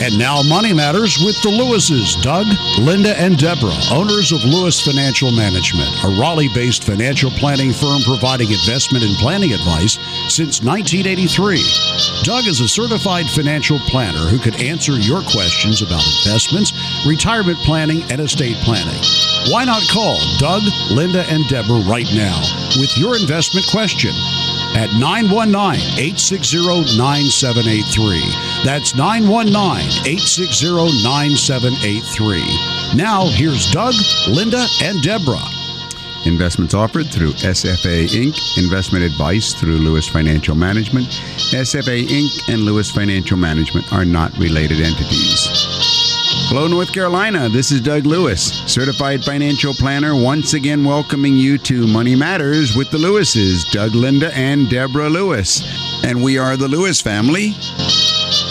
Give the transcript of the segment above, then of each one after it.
And now Money Matters with the Lewises, Doug, Linda, and Deborah, owners of Lewis Financial Management, a Raleigh-based financial planning firm providing investment and planning advice since 1983. Doug is a certified financial planner who could answer your questions about investments, retirement planning, and estate planning. Why not call Doug, Linda, and Deborah right now with your investment question? at 919 860 9783. That's 919 860 9783. Now, here's Doug, Linda, and Deborah. Investments offered through SFA Inc. Investment advice through Lewis Financial Management. SFA Inc. and Lewis Financial Management are not related entities. Hello, North Carolina. This is Doug Lewis, certified financial planner, once again welcoming you to Money Matters with the Lewises, Doug, Linda, and Deborah Lewis. And we are the Lewis family.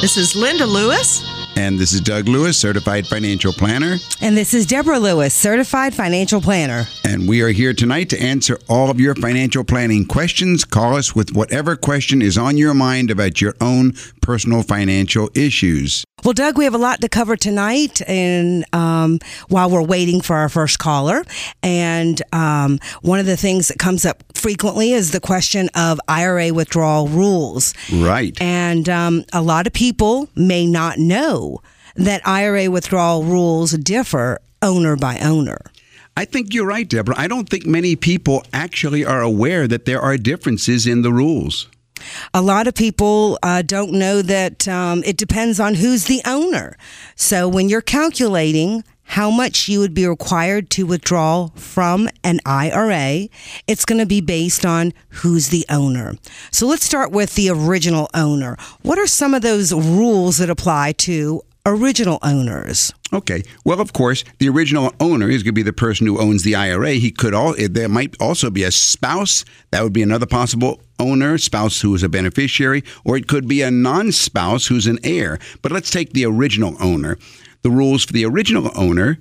This is Linda Lewis. And this is Doug Lewis, certified financial planner. And this is Deborah Lewis, certified financial planner. And we are here tonight to answer all of your financial planning questions. Call us with whatever question is on your mind about your own personal financial issues. Well, Doug, we have a lot to cover tonight, and um, while we're waiting for our first caller, and um, one of the things that comes up frequently is the question of IRA withdrawal rules. Right. And um, a lot of people may not know that IRA withdrawal rules differ owner by owner. I think you're right, Deborah. I don't think many people actually are aware that there are differences in the rules. A lot of people uh, don't know that um, it depends on who's the owner. So when you're calculating how much you would be required to withdraw from an IRA, it's going to be based on who's the owner. So let's start with the original owner. What are some of those rules that apply to original owners? Okay. Well, of course, the original owner is going to be the person who owns the IRA. He could all eh, there might also be a spouse. That would be another possible owner, spouse who is a beneficiary, or it could be a non-spouse who's an heir. But let's take the original owner. The rules for the original owner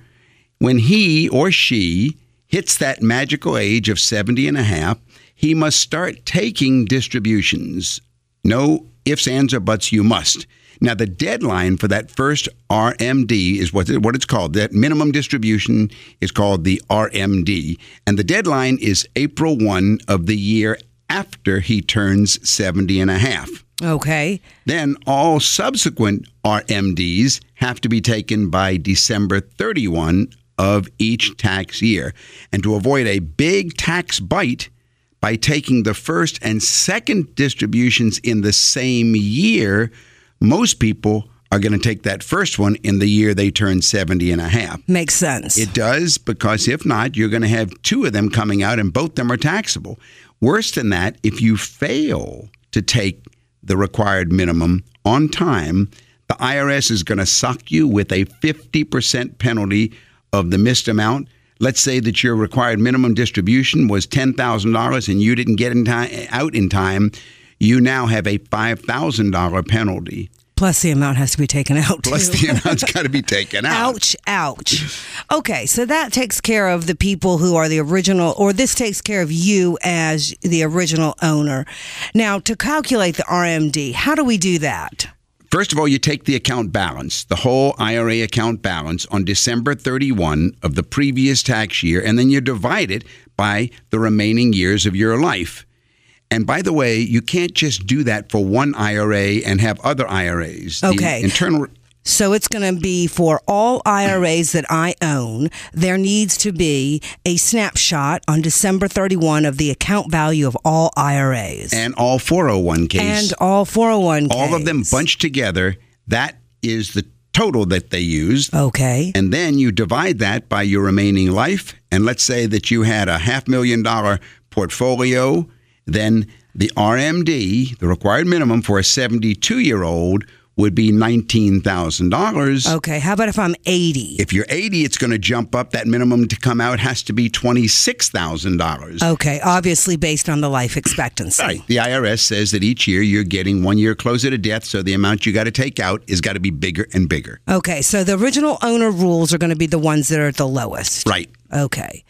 when he or she hits that magical age of 70 and a half, he must start taking distributions. No ifs, ands, or buts, you must. Now, the deadline for that first RMD is what, what it's called. That minimum distribution is called the RMD. And the deadline is April 1 of the year after he turns 70 and a half. Okay. Then all subsequent RMDs have to be taken by December 31 of each tax year. And to avoid a big tax bite, by taking the first and second distributions in the same year, most people are going to take that first one in the year they turn 70 and a half. Makes sense. It does because if not, you're going to have two of them coming out and both of them are taxable. Worse than that, if you fail to take the required minimum on time, the IRS is going to sock you with a 50% penalty of the missed amount. Let's say that your required minimum distribution was $10,000 and you didn't get in time, out in time you now have a $5,000 penalty. Plus, the amount has to be taken out. Plus, the amount's got to be taken out. Ouch, ouch. Okay, so that takes care of the people who are the original, or this takes care of you as the original owner. Now, to calculate the RMD, how do we do that? First of all, you take the account balance, the whole IRA account balance on December 31 of the previous tax year, and then you divide it by the remaining years of your life. And by the way, you can't just do that for one IRA and have other IRAs. Okay. The internal so it's going to be for all IRAs that I own. There needs to be a snapshot on December 31 of the account value of all IRAs and all 401ks. And all 401ks. All of them bunched together. That is the total that they used. Okay. And then you divide that by your remaining life. And let's say that you had a half million dollar portfolio then the RMD, the required minimum for a 72 year old, would be $19,000. Okay, how about if I'm 80? If you're 80, it's going to jump up. That minimum to come out has to be $26,000. Okay, obviously based on the life expectancy. Right. The IRS says that each year you're getting one year closer to death, so the amount you got to take out is got to be bigger and bigger. Okay, so the original owner rules are going to be the ones that are at the lowest. Right. Okay.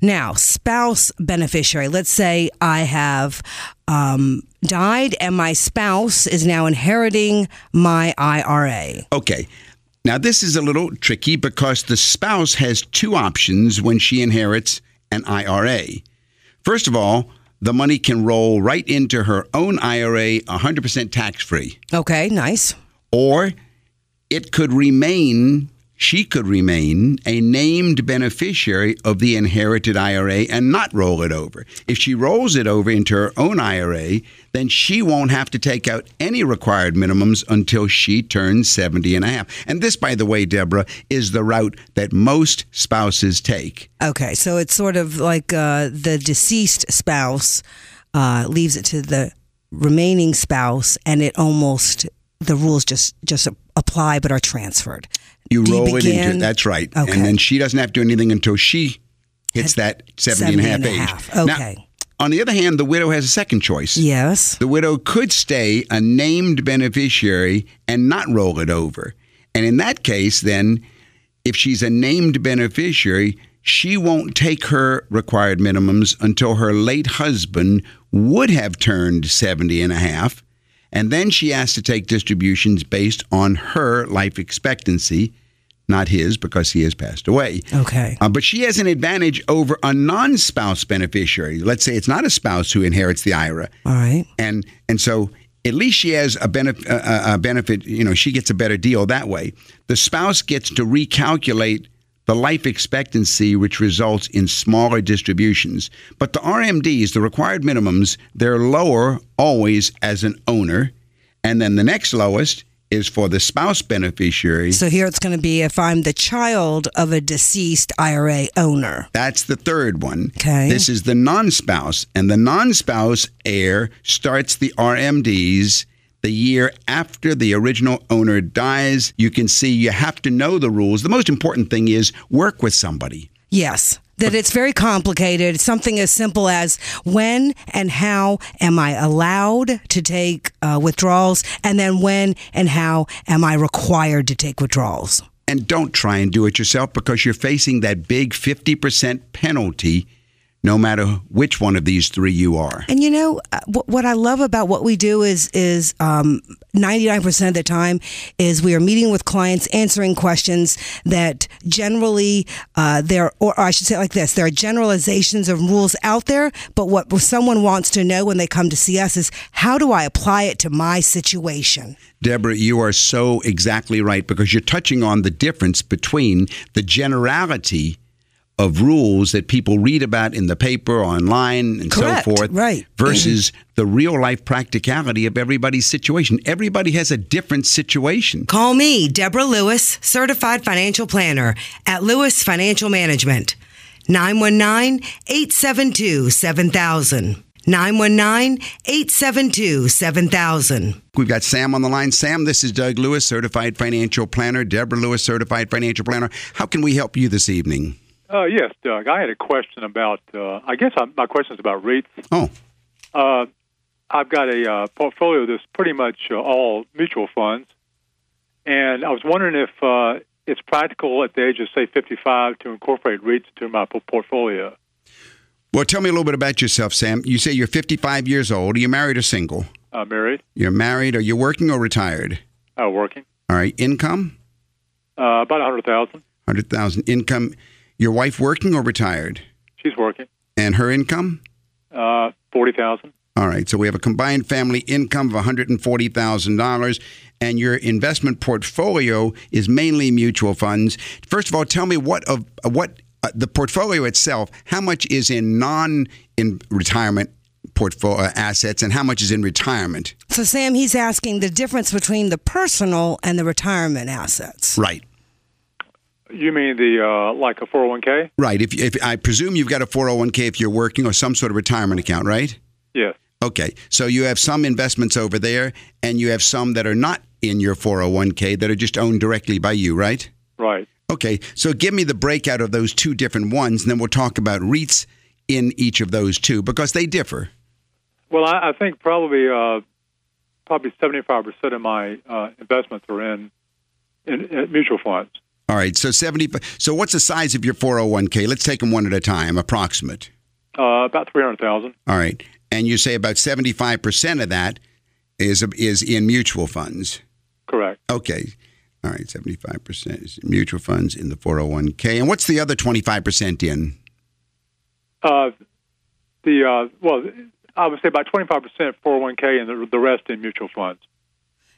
Now, spouse beneficiary. Let's say I have um, died and my spouse is now inheriting my IRA. Okay. Now, this is a little tricky because the spouse has two options when she inherits an IRA. First of all, the money can roll right into her own IRA 100% tax free, Okay, nice. or it could remain, she could remain a named beneficiary of the inherited IRA and not roll it over. If she rolls it over into her own IRA, then she won't have to take out any required minimums until she turns 70 and a half. And this, by the way, Deborah, is the route that most spouses take. Okay, so it's sort of like uh, the deceased spouse uh, leaves it to the remaining spouse, and it almost the rules just just apply but are transferred. You roll it into that's right. Okay. And then she doesn't have to do anything until she hits that 70, and a half 70 and a age. half. Now, Okay. on the other hand, the widow has a second choice. Yes. The widow could stay a named beneficiary and not roll it over. And in that case, then, if she's a named beneficiary, she won't take her required minimums until her late husband would have turned 70 and a half. And then she has to take distributions based on her life expectancy, not his because he has passed away. Okay. Uh, but she has an advantage over a non spouse beneficiary. Let's say it's not a spouse who inherits the IRA All right. and and so at least she has a benefit. A, a benefit, you know, she gets a better deal that way. The spouse gets to recalculate the life expectancy, which results in smaller distributions. But the RMDs, the required minimums, they're lower always as an owner, and then the next lowest is for the spouse beneficiary. So here it's going to be if I'm the child of a deceased IRA owner. That's the third one. Okay. This is the non spouse, and the non spouse heir starts the RMDs the year after the original owner dies. You can see you have to know the rules. The most important thing is work with somebody. Yes. That it's very complicated. Something as simple as when and how am I allowed to take uh, withdrawals, and then when and how am I required to take withdrawals? And don't try and do it yourself because you're facing that big 50% penalty no matter which one of these three you are. And you know uh, what, what I love about what we do is is um, 99% of the time is we are meeting with clients answering questions that generally uh, there or I should say like this there are generalizations of rules out there but what someone wants to know when they come to see us is how do I apply it to my situation Deborah, you are so exactly right because you're touching on the difference between the generality of rules that people read about in the paper, online, and Correct, so forth, right. versus the real life practicality of everybody's situation. Everybody has a different situation. Call me, Deborah Lewis, certified financial planner at Lewis Financial Management. 919 872 7000. 919 872 7000. We've got Sam on the line. Sam, this is Doug Lewis, certified financial planner. Deborah Lewis, certified financial planner. How can we help you this evening? Uh, yes, Doug. I had a question about. Uh, I guess I, my question is about REITs. Oh, Uh, I've got a uh, portfolio that's pretty much uh, all mutual funds, and I was wondering if uh, it's practical at the age of say 55 to incorporate REITs into my portfolio. well, tell me a little bit about yourself, Sam. You say you're 55 years old. Are you married or single? Uh, married, You're married. Are you working or retired? uh, working, All right. Income? uh, about a hundred thousand. 100,000. Income. Your wife working or retired? She's working, And her income? uh, forty thousand. All right. So we have a combined family income of $140,000 and your investment portfolio is mainly mutual funds. First of all, tell me what of uh, what uh, the portfolio itself, how much is in non in retirement portfolio assets and how much is in retirement? So, Sam, he's asking the difference between the personal and the retirement assets. Right. You mean the uh, like a 401k? Right. If, if I presume you've got a 401k if you're working or some sort of retirement account, right? Yes. Okay. So you have some investments over there and you have some that are not in your 401k that are just owned directly by you, right? Right. Okay. So give me the breakout of those two different ones and then we'll talk about REITs in each of those two because they differ. Well, I, I think probably uh, probably seventy five percent of my uh, investments are in, in, in mutual funds. All right. So 70. So what's the size of your 401k? Let's take them one at a time, approximate. Uh, about three hundred thousand. All right. And you say about 75% of that is is in mutual funds. Correct. Okay. All right. 75% is in mutual funds in the 401k. And what's the other 25% in? Uh, the uh, well, I would say about twenty five percent four hundred one k, and the, the rest in mutual funds.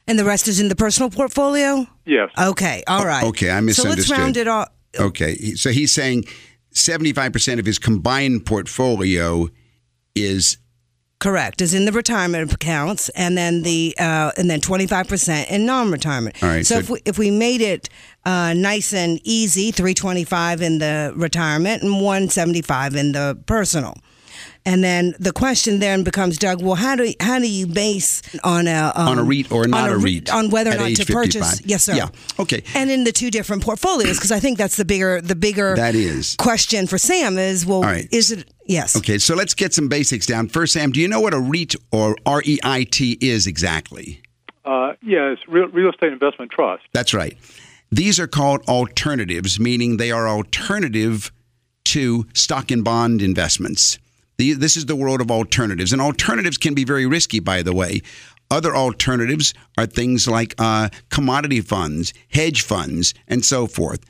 And the rest is in the personal portfolio? Yes. Okay, all right. okay, I misunderstood. So let's misunderstood. round it off. Okay. So he's saying 75% of his combined portfolio is Correct. Is in the retirement accounts, and then the uh, and then twenty five percent in non retirement. All right, So, so- if we if we made it uh, nice and easy, three twenty five in the retirement and one seventy five in the personal. And then the question then becomes, Doug. Well, how do how do you base on a um, on a REIT or not on a REIT on whether or not to 55? purchase? Yes, sir. Yeah. Okay. And in the two different portfolios, because I think that's the bigger the bigger That is. question for Sam is well, All right. is it yes? Okay, so let's get some basics down. First, Sam, do you know what a REIT or R E I T is exactly? Uh, yeah, it's real, real estate investment trust. That's right. These are called alternatives, meaning they are alternative to stock and bond investments. The, this is the world of alternatives, and alternatives can be very risky, by the way. Other alternatives are things like uh, commodity funds, hedge funds, and so forth.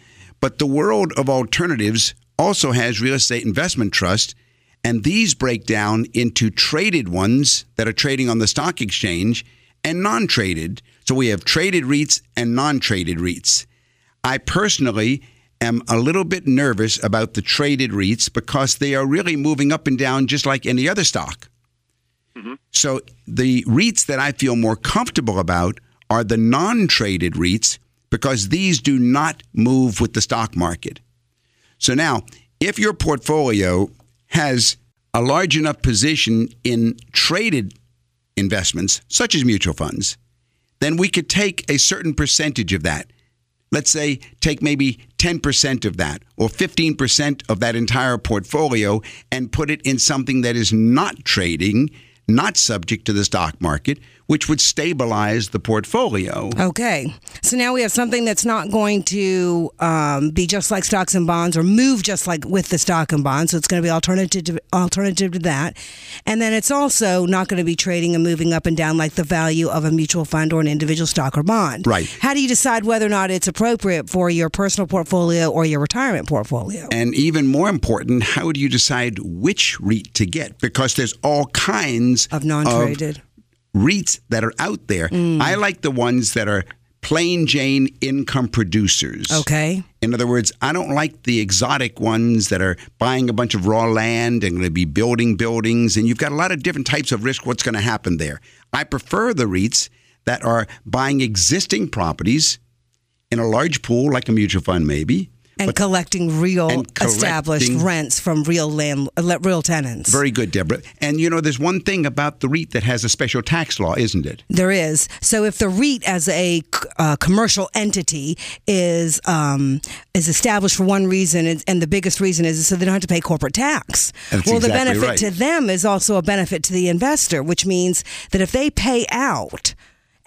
But the world of alternatives also has real estate investment trust, and these break down into traded ones that are trading on the stock exchange and non traded. So we have traded REITs and non traded REITs. I personally am a little bit nervous about the traded REITs because they are really moving up and down just like any other stock. Mm-hmm. So the REITs that I feel more comfortable about are the non traded REITs because these do not move with the stock market. So now, if your portfolio has a large enough position in traded investments, such as mutual funds, then we could take a certain percentage of that. Let's say take maybe 10% of that or 15% of that entire portfolio and put it in something that is not trading, not subject to the stock market, which would stabilize the portfolio. Okay. So now we have something that's not going to um, be just like stocks and bonds or move just like with the stock and bonds. So it's going to be alternative to, alternative to that. And then it's also not going to be trading and moving up and down like the value of a mutual fund or an individual stock or bond. Right. How do you decide whether or not it's appropriate for your personal portfolio or your retirement portfolio? And even more important, how do you decide which REIT to get? Because there's all kinds Of non-traded. REITs that are out there. I mm. like the ones that are plain Jane income producers. Okay. In other words, I don't like the exotic ones that are buying a bunch of raw land and going to be building buildings, and you've got a lot of different types of risk. What's going to happen there? I prefer the REITs that are buying existing properties in a large pool, like a mutual fund, maybe. And collecting real and established collecting- rents from real land, uh, real tenants. Very good, Deborah. And you know, there's one thing about the REIT that has a special tax law, isn't it? There is. So if the REIT as a uh, commercial entity is um, is established for one reason, and- the biggest reason is so they don't have to pay corporate tax. That's well, the benefit right. to them is also a benefit to the investor, which means that if they pay out.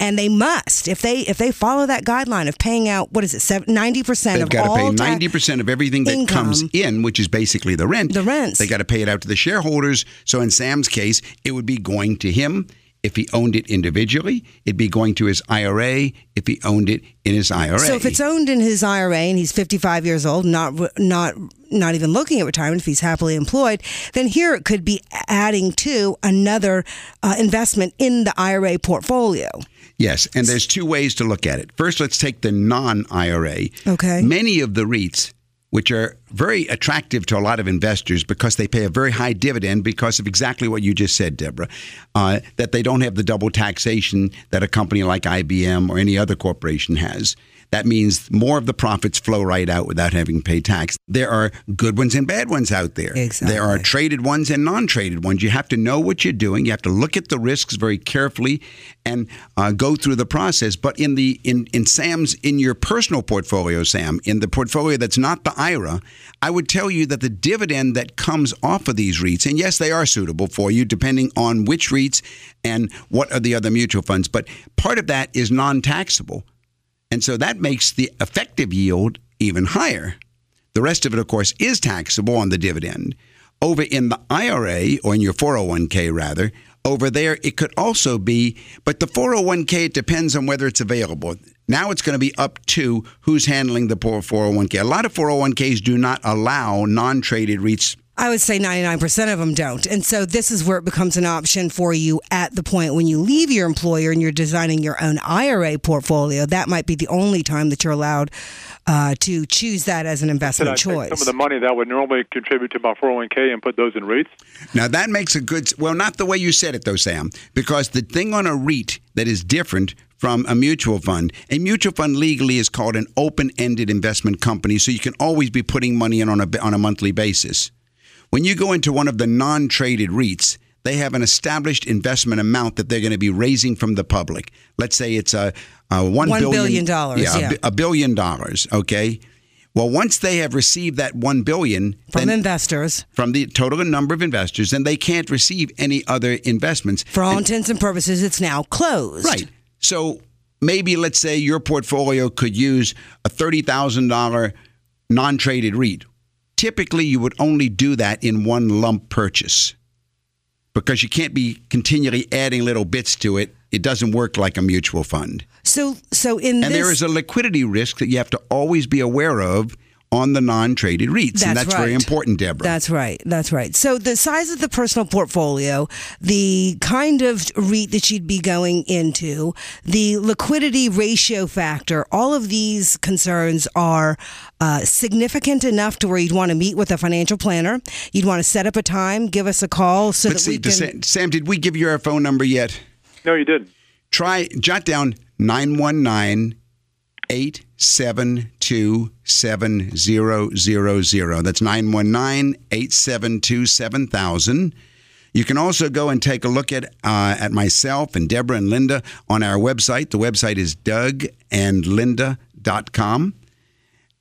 And they must, if they if they follow that guideline of paying out, what is it, ninety percent of got to pay ninety percent of everything that income. comes in, which is basically the rent. The rents. They got to pay it out to the shareholders. So in Sam's case, it would be going to him if he owned it individually. It'd be going to his IRA if he owned it in his IRA. So if it's owned in his IRA and he's 55 years old, not not not even looking at retirement if he's happily employed, then here it could be adding to another uh, investment in the IRA portfolio. Yes, and there's two ways to look at it. First, let's take the non IRA. Okay. Many of the REITs, which are very attractive to a lot of investors because they pay a very high dividend because of exactly what you just said, Deborah, uh, that they don't have the double taxation that a company like IBM or any other corporation has. That means more of the profits flow right out without having to pay tax. There are good ones and bad ones out there. Exactly. There are traded ones and non-traded ones. You have to know what you're doing. You have to look at the risks very carefully and uh, go through the process. But in the in in Sam's in your personal portfolio, Sam, in the portfolio that's not the IRA, I would tell you that the dividend that comes off of these REITs, and yes, they are suitable for you depending on which REITs and what are the other mutual funds. But part of that is non-taxable. And so that makes the effective yield even higher. The rest of it, of course, is taxable on the dividend. Over in the IRA, or in your 401k rather, over there it could also be, but the 401k, it depends on whether it's available. Now it's going to be up to who's handling the poor 401k. A lot of 401ks do not allow non traded REITs I would say 99% of them don't. And so this is where it becomes an option for you at the point when you leave your employer and you're designing your own IRA portfolio. That might be the only time that you're allowed uh, to choose that as an investment Should I choice. take some of the money that would normally contribute to my 401k and put those in REITs? Now that makes a good well, not the way you said it though, Sam, because the thing on a REIT that is different from a mutual fund. A mutual fund legally is called an open-ended investment company, so you can always be putting money in on a on a monthly basis. When you go into one of the non-traded REITs, they have an established investment amount that they're going to be raising from the public. Let's say it's a, a one One billion billion dollars, Yeah, a yeah. bi- a billion dollars. Okay. Well, once they have received that one billion From then- investors, from the total number of investors, then they can't receive any other investments. for all And- intents and purposes, it's now closed. Right. So maybe let's say your portfolio could use a thirty thousand dollar non-traded REIT. Typically, you would only do that in one lump purchase because you can't be continually adding little bits to it. It doesn't work like a mutual fund. So, so in And this, there is a liquidity risk that you have to always be aware of on the non-traded REITs, and That's that's very important, Deborah. That's right. That's right. So the size of the personal portfolio, the kind of REIT that you'd be going into, the liquidity ratio factor, all of these concerns are uh, significant enough to where you'd want to meet with a financial planner. You'd want to set up a time, give us a call so Let's that we can. Sam, Sam, did we give you our phone number yet? No, you didn't. Try jot down 919 872 7000. That's 919 872 7000. You can also go and take a look at uh, at myself and Deborah and Linda on our website. The website is dougandlinda.com.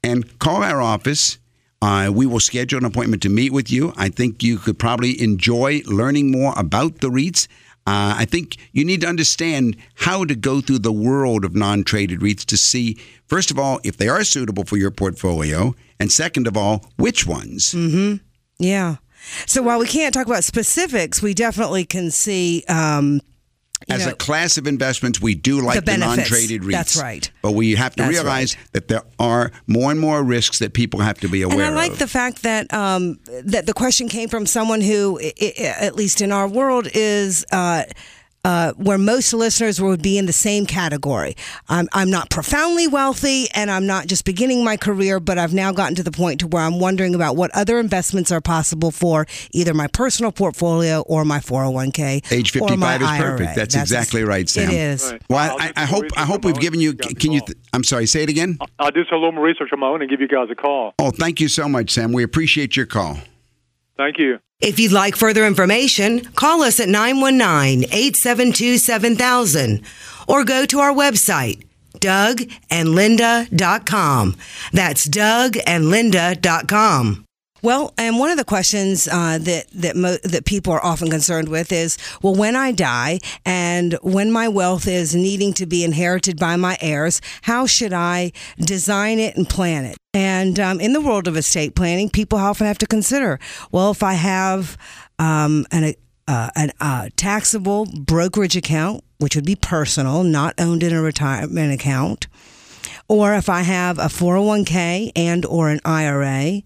And call our office. Uh, we will schedule an appointment to meet with you. I think you could probably enjoy learning more about the REITs. Uh, I think you need to understand how to go through the world of non traded REITs to see, first of all, if they are suitable for your portfolio, and second of all, which ones. yeah. So while we can't talk about specifics, we definitely can see. Um, As know, a class of investments, we do like the, benefits. non-traded REITs. That's right. But we have to That's realize that there are more and more risks that people have to be aware And I like of. the fact that um, that the question came from someone who, at least in our world, is. Uh, uh, where most listeners would be in the same category. I'm, I'm not profoundly wealthy and I'm not just beginning my career, but I've now gotten to the point to where I'm wondering about what other investments are possible for either my personal portfolio or my 401k. Age or my 55 is IRA. perfect. That's exactly right, Sam. It is. Right. Well, I'll I, I hope I hope we've given you. give you guys Can you? Th- I'm sorry. Say it again. I'll do some little more research on my own and give you guys a call. Oh, thank you so much, Sam. We appreciate your call. Thank you. If you'd like further information, call us at 919 872 7000 or go to our website, dougandlinda.com. That's dougandlinda.com. Well, and one of the questions uh, that that mo- that people are often concerned with is, well, when I die and when my wealth is needing to be inherited by my heirs, how should I design it and plan it? And um, in the world of estate planning, people often have to consider, well, if I have um, an uh, an uh, taxable brokerage account, which would be personal, not owned in a retirement account, or if I have a 401k and or an IRA,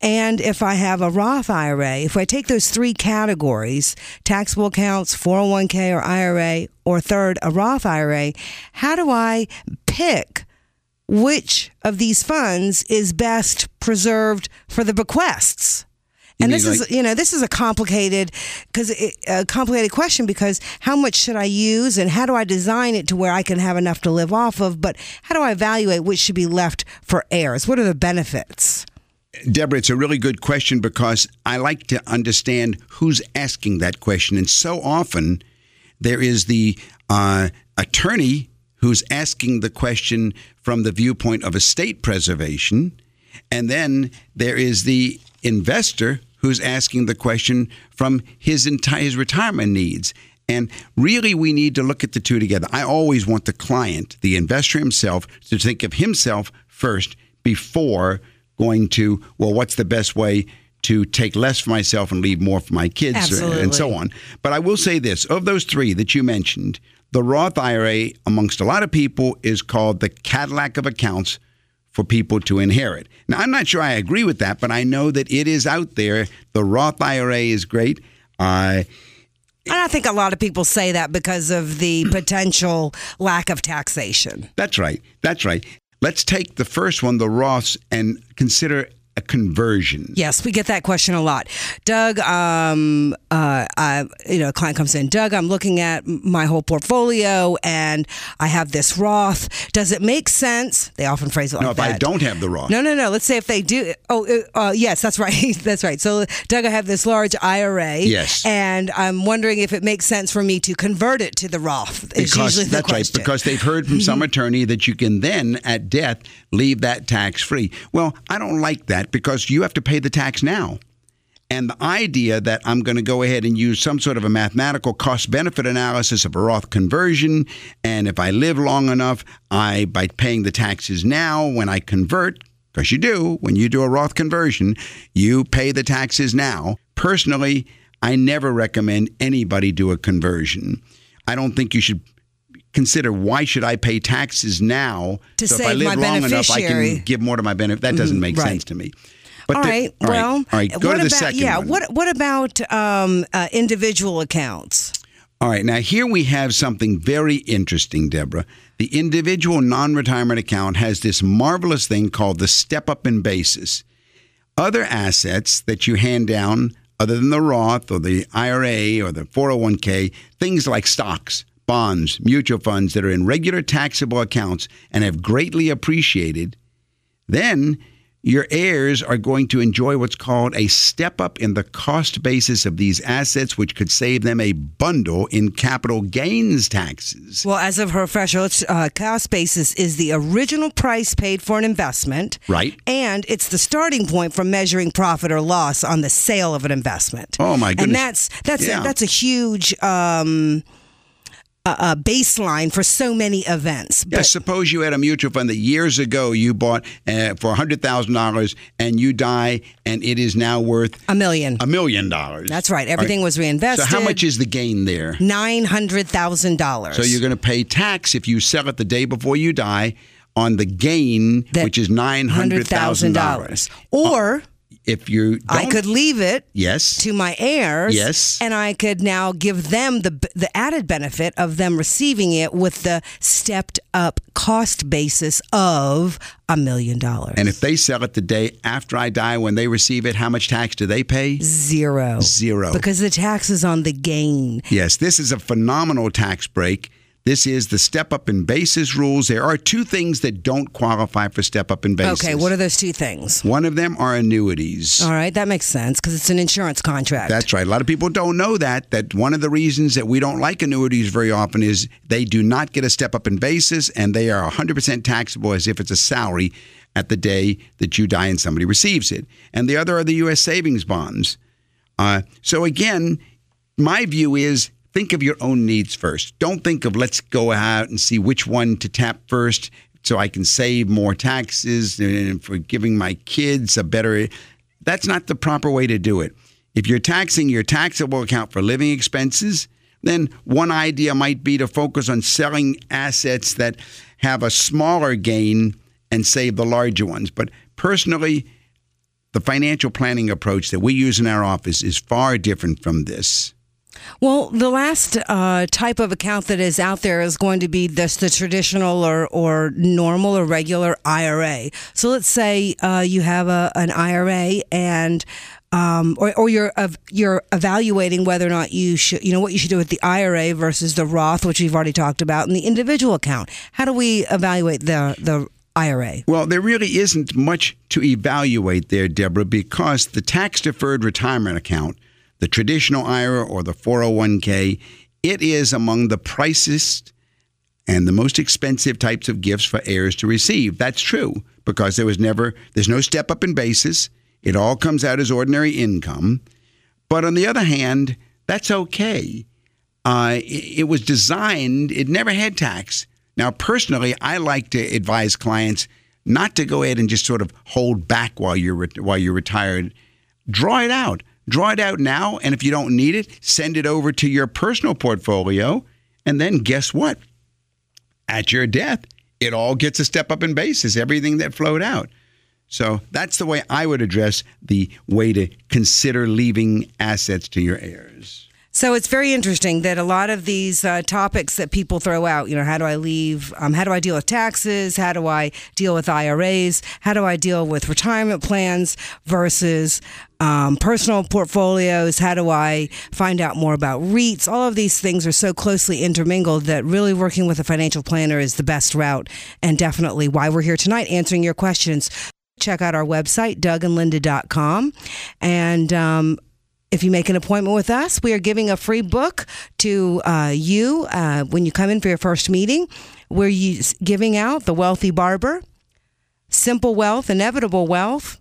and if I have a Roth IRA, if I take those three categories, taxable accounts, 401k or IRA, or third, a Roth IRA, how do I pick which of these funds is best preserved for the bequests? And mean this is, you know, this is a complicated, because a complicated question. Because how much should I use, and how do I design it to where I can have enough to live off of? But how do I evaluate which should be left for heirs? What are the benefits? Deborah, it's a really good question because I like to understand who's asking that question. And so often there is the uh, attorney who's asking the question from the viewpoint of estate preservation. And then there is the investor who's asking the question from his entire his retirement needs. And really, we need to look at the two together. I always want the client, the investor himself, to think of himself first before going to, well, what's the best way to take less for myself and leave more for my kids uh, Absolutely. and so on. But I will say this of those three that you mentioned, the Roth IRA, amongst a lot of people, is called the Cadillac of accounts for people to inherit. Now, I'm not sure I agree with that, but I know that it is out there. The Roth IRA is great. Uh, And I think a lot of people say that because of the potential lack of taxation. that's right. That's right. Let's take the first one, the Roths, and consider a conversion. Yes, we get that question a lot. Doug, um, uh, I, you know, a client comes in. Doug, I'm looking at my whole portfolio, and I have this Roth. Does it make sense? They often phrase it like no, if that. I don't have the Roth, No, no, no. Let's say if they do. Oh, uh, uh, yes, that's right. that's right. So, Doug, I have this large IRA. Yes. And I'm wondering if it makes sense for me to convert it to the Roth. Because usually the that's right question. because they've heard from some attorney that you can then at death leave that tax free well i don't like that because you have to pay the tax now. And the idea that i'm going to go ahead and use some sort of a mathematical cost benefit analysis of a roth conversion and if i live long enough i by paying the taxes now when i convert because you do when you do a roth conversion you pay the taxes now. Personally i never recommend anybody do a conversion. I don't think you should consider why should I pay taxes now To so if I save live my long enough I beneficiary. can give more to my benefit that doesn't make right. sense to me but all the- right. all right, well, all right go what to the about, second Yeah. one. What What about um, uh, individual accounts? all right now here we have something very interesting Deborah the individual non-retirement account has this marvelous thing called the step up in basis other assets that you hand down other than the Roth or the IRA or the 401k things like stocks bonds mutual funds that are in regular taxable accounts and have greatly appreciated then your heirs are going to enjoy what's called a step up in the cost basis of these assets, which could save them a bundle in capital gains taxes. Well, as of refresher, it's, uh, cost basis is the original price paid for an investment, Right. And it's the starting point for measuring profit or loss on the sale of an investment. Oh, my goodness! And that's that's Yeah. a, that's a huge. Um, uh, uh, baseline for so many events. Yeah, But suppose you had a mutual fund that years ago you bought uh, for $100,000 and you die and it is now worth a million. a million dollars. That's right. Everything was reinvested. So, how much is the gain there? Nine hundred thousand dollars. So, you're going to pay tax if you sell it the day before you die on the gain, That which is $900,000. Or If you I could leave it Yes. to my heirs. Yes. And I could now give them the the added benefit of them receiving it with the stepped up cost basis of a million dollars. And if they sell it the day after I die, when they receive it, how much tax do they pay? zero. Zero. Because the tax is on the gain. Yes, this is a phenomenal tax break. This is the step up in basis rules. There are two things that don't qualify for step up in basis. Okay, what are those two things? One of them are annuities. All right, that makes sense because it's an insurance contract. That's right. A lot of people don't know that. That one of the reasons that we don't like annuities very often is they do not get a step up in basis and they are 100% taxable as if it's a salary at the day that you die and somebody receives it. And the other are the U.S. savings bonds. Uh, so again, my view is think of your own needs first. Don't think of let's go out and see which one to tap first so I can save more taxes and for giving my kids a better. That's not the proper way to do it. If you're taxing your taxable account for living expenses, then one idea might be to focus on selling assets that have a smaller gain and save the larger ones. But personally, the financial planning approach that we use in our office is far different from this. Well, the last uh, type of account that is out there is going to be this the traditional or, or normal or regular IRA. So let's say uh, you have a, an IRA and um, or, or you're of you're evaluating whether or not you should you know what you should do with the IRA versus the Roth, which we've already talked about, and the individual account. How do we evaluate the the IRA? Well, there really isn't much to evaluate there, Deborah, because the tax deferred retirement account, the traditional IRA or the 401k, it is among the priciest and the most expensive types of gifts for heirs to receive. That's true because there was never there's no step up in basis. It all comes out as ordinary income. But on the other hand, that's okay. Uh, it, it was designed, it never had tax. Now, personally, I like to advise clients not to go ahead and just sort of hold back while you're re- while you're retired. Draw it out. Draw it out now, and if you don't need it, send it over to your personal portfolio, and then guess what? At your death, it all gets a step up in basis. Everything that flowed out. So that's the way I would address the way to consider leaving assets to your heirs. So it's very interesting that a lot of these uh, topics that people throw out, you know, how do I leave? Um, how do I deal with taxes? How do I deal with IRAs? How do I deal with retirement plans versus um, personal portfolios? How do I find out more about REITs? All of these things are so closely intermingled that really working with a financial planner is the best route and definitely why we're here tonight answering your questions. Check out our website, dougandlinda.com. And um, if you make an appointment with us, we are giving a free book to uh, you uh, when you come in for your first meeting. We're use, giving out The Wealthy Barber, Simple Wealth, Inevitable Wealth,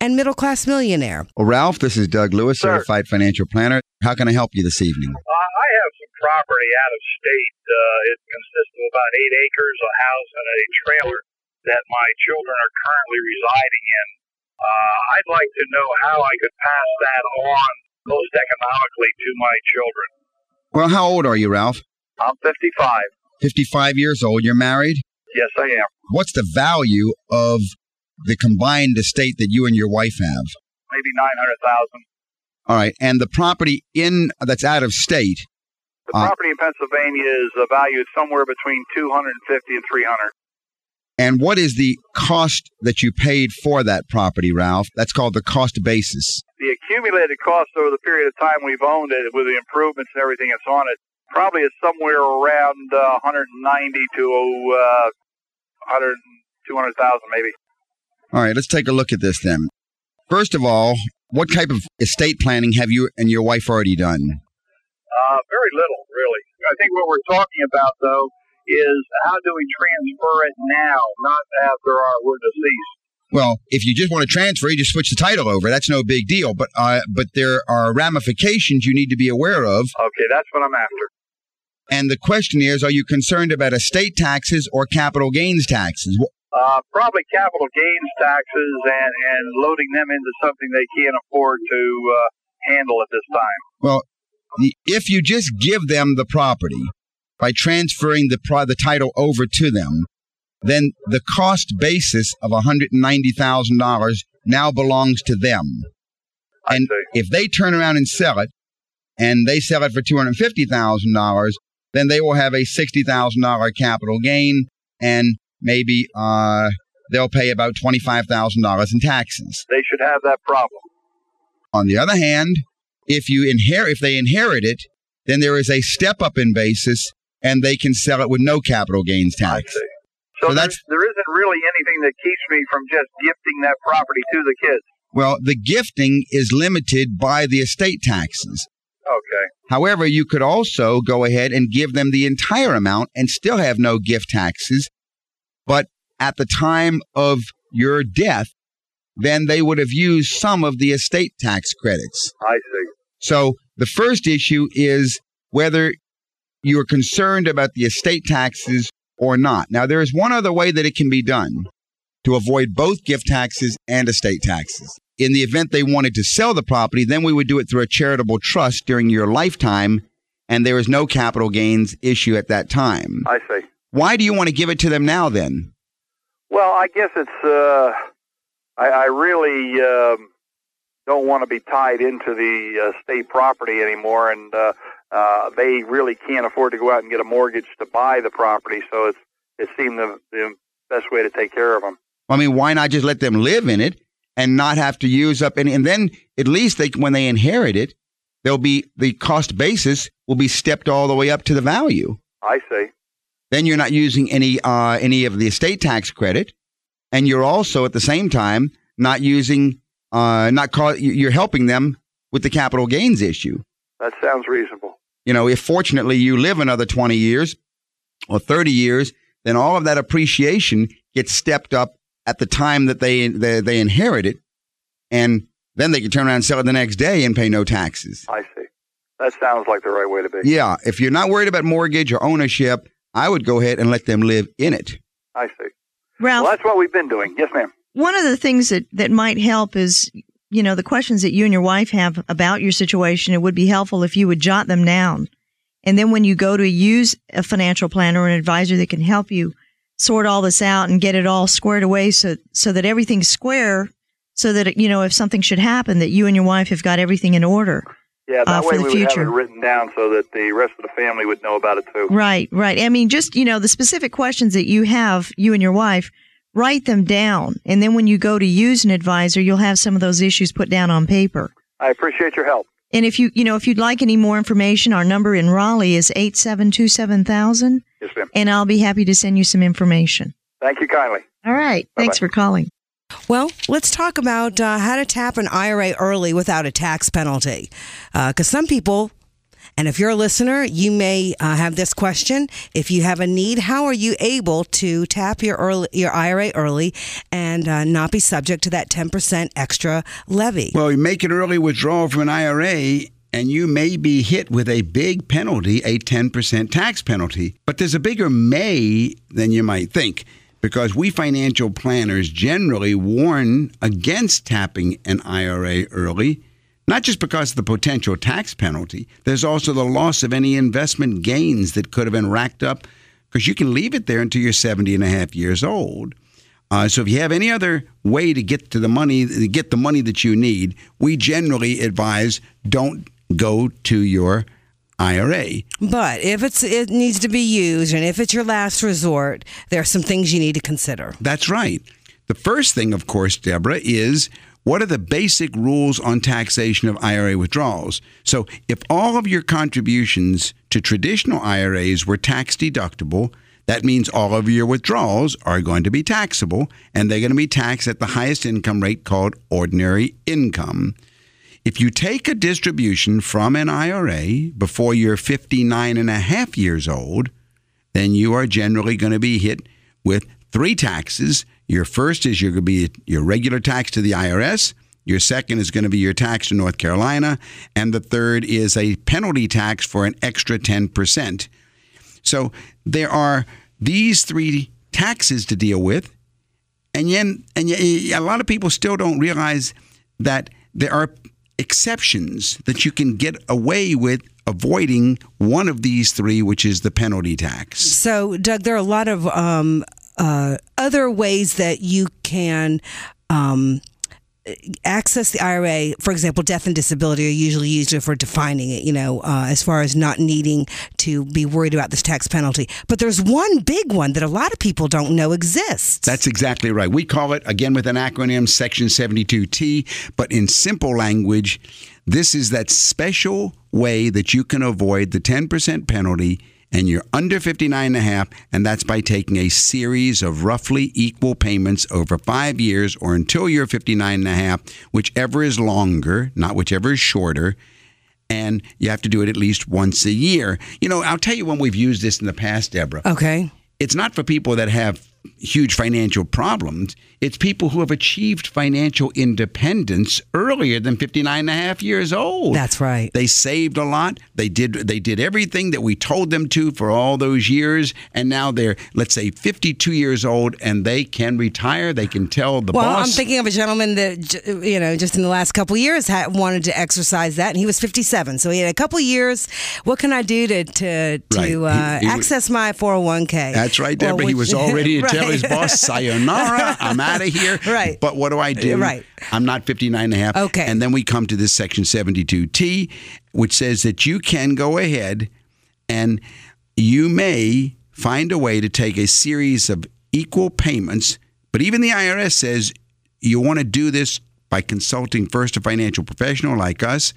and Middle Class Millionaire. Well, Ralph, this is Doug Lewis, Sir. certified financial planner. How can I help you this evening? Uh, I have some property out of state. Uh, it consists of about eight acres, a house, and a trailer that my children are currently residing in. Uh, I'd like to know how I could pass that on most economically to my children. Well, how old are you, Ralph? I'm 55. 55 years old. You're married? Yes, I am. What's the value of the combined estate that you and your wife have? Maybe 900,000. All right. And the property in that's out of state, The Uh, property in Pennsylvania is valued somewhere between 250 and 300. And what is the cost that you paid for that property, Ralph? That's called the cost basis. The accumulated cost over the period of time we've owned it, with the improvements and everything that's on it, probably is somewhere around uh, 190 to uh, 100, 200,000 maybe. All right, let's take a look at this then. First of all, what type of estate planning have you and your wife already done? Uh, very little, really. I think what we're talking about, though, is how do we transfer it now, not after our, we're deceased. Well, if you just want to transfer, you just switch the title over. That's no big deal. But uh, but there are ramifications you need to be aware of. Okay, that's what I'm after. And the question is, are you concerned about estate taxes or capital gains taxes? Uh, probably capital gains taxes and, and loading them into something they can't afford to uh, handle at this time. Well, if you just give them the property by transferring the pro- the title over to them, then the cost basis of $190,000 now belongs to them. And if they turn around and sell it, and they sell it for $250,000, then they will have a $60,000 capital gain, and maybe uh, they'll pay about $25,000 in taxes. They should have that problem. On the other hand, if you inherit, if they inherit it, then there is a step up in basis, and they can sell it with no capital gains tax. So, So that's- there isn't really anything that keeps me from just gifting that property to the kids. Well, the gifting is limited by the estate taxes. Okay. However, you could also go ahead and give them the entire amount and still have no gift taxes. But at the time of your death, then they would have used some of the estate tax credits. I see. So the first issue is whether you're concerned about the estate taxes or not. Now, there is one other way that it can be done to avoid both gift taxes and estate taxes. In the event they wanted to sell the property, then we would do it through a charitable trust during your lifetime, and there is no capital gains issue at that time. I see. Why do you want to give it to them now then? Well, I guess it's. Uh, I, I really um, don't want to be tied into the uh, state property anymore, and uh, uh, they really can't afford to go out and get a mortgage to buy the property. So it's it seemed the, the best way to take care of them. I mean, why not just let them live in it and not have to use up any? And then at least they, when they inherit it, there'll be the cost basis will be stepped all the way up to the value. I see. Then you're not using any uh, any of the estate tax credit, and you're also at the same time not using uh, not call, you're helping them with the capital gains issue. That sounds reasonable. You know, if fortunately you live another 20 years or 30 years, then all of that appreciation gets stepped up at the time that they they, they inherit it, and then they can turn around and sell it the next day and pay no taxes. I see. That sounds like the right way to be. Yeah, if you're not worried about mortgage or ownership, I would go ahead and let them live in it. I see. Ralph, Well, that's what we've been doing. Yes, ma'am. one of the things that, that might help is, you know, the questions that you and your wife have about your situation. It would be helpful if you would jot them down. And then when you go to use a financial planner or an advisor that can help you sort all this out and get it all squared away so, so that everything's square, so that, you know, if something should happen, that you and your wife have got everything in order. Yeah, that Uh, for way the we would have future. it written down so that the rest of the family would know about it too. Right, right. I mean, just, you know, the specific questions that you have, you and your wife, write them down. And then when you go to use an advisor, you'll have some of those issues put down on paper. I appreciate your help. And if you, you know, if you'd like any more information, our number in Raleigh is 8727,000 Yes, ma'am. and I'll be happy to send you some information. Thank you kindly. All right. Thanks for calling. Well, let's talk about uh, how to tap an IRA early without a tax penalty. Because some people, and if you're a listener, you may uh, have this question. If you have a need, how are you able to tap your early, your IRA early and uh, not be subject to that 10% extra levy? Well, you make an early withdrawal from an IRA and you may be hit with a big penalty, a 10% tax penalty. But there's a bigger may than you might think because we financial planners generally warn against tapping an IRA early. Not just because of the potential tax penalty, there's also the loss of any investment gains that could have been racked up because you can leave it there until you're 70 and a half years old. Uh, so if you have any other way to get to the money, to get the money that you need, we generally advise don't go to your IRA. But if it's it needs to be used and if it's your last resort, there are some things you need to consider. That's right. The first thing, of course, Deborah, is what are the basic rules on taxation of IRA withdrawals? So, if all of your contributions to traditional IRAs were tax deductible, that means all of your withdrawals are going to be taxable and they're going to be taxed at the highest income rate called ordinary income. If you take a distribution from an IRA before you're 59 and a half years old, then you are generally going to be hit with three taxes. Your first is you're going to be your regular tax to the IRS. Your second is going to be your tax to North Carolina. And the third is a penalty tax for an extra 10%. So there are these three taxes to deal with. And yet, and yet a lot of people still don't realize that there are exceptions that you can get away with avoiding one of these three, which is the penalty tax. So, Doug, there are a lot of um, uh, other ways that you can. Um, access the IRA, for example, death and disability are usually used for defining it, you know, uh, as far as not needing to be worried about this tax penalty. But there's one big one that a lot of people don't know exists. That's exactly right. We call it, again with an acronym, Section 72T, but in simple language, this is that special way that you can avoid the 10% penalty and you're under 59 and a half and that's by taking a series of roughly equal payments over 5 years or until you're 59 and a half whichever is longer not whichever is shorter and you have to do it at least once a year you know i'll tell you when we've used this in the past deborah okay. it's not for people that have huge financial problems. It's people who have achieved financial independence earlier than 59 and a half years old. That's right. They saved a lot. They did they did everything that we told them to for all those years and now they're let's say 52 years old and they can retire. They can tell the Well, boss Well, I'm thinking of a gentleman that you know, just in the last couple of years, had, wanted to exercise that, and he was 57. So he had a couple of years. What can I do to to, to Right. Uh, he was- access my 401k? That's right, Well, Deborah. he was already to tell his boss, sayonara, I'm out of here. Right. But what do I do? Uh, right. I'm not 59 and a half. Okay. And then we come to this section 72T, which says that you can go ahead and you may find a way to take a series of equal payments. But even the IRS says you want to do this by consulting first a financial professional like us.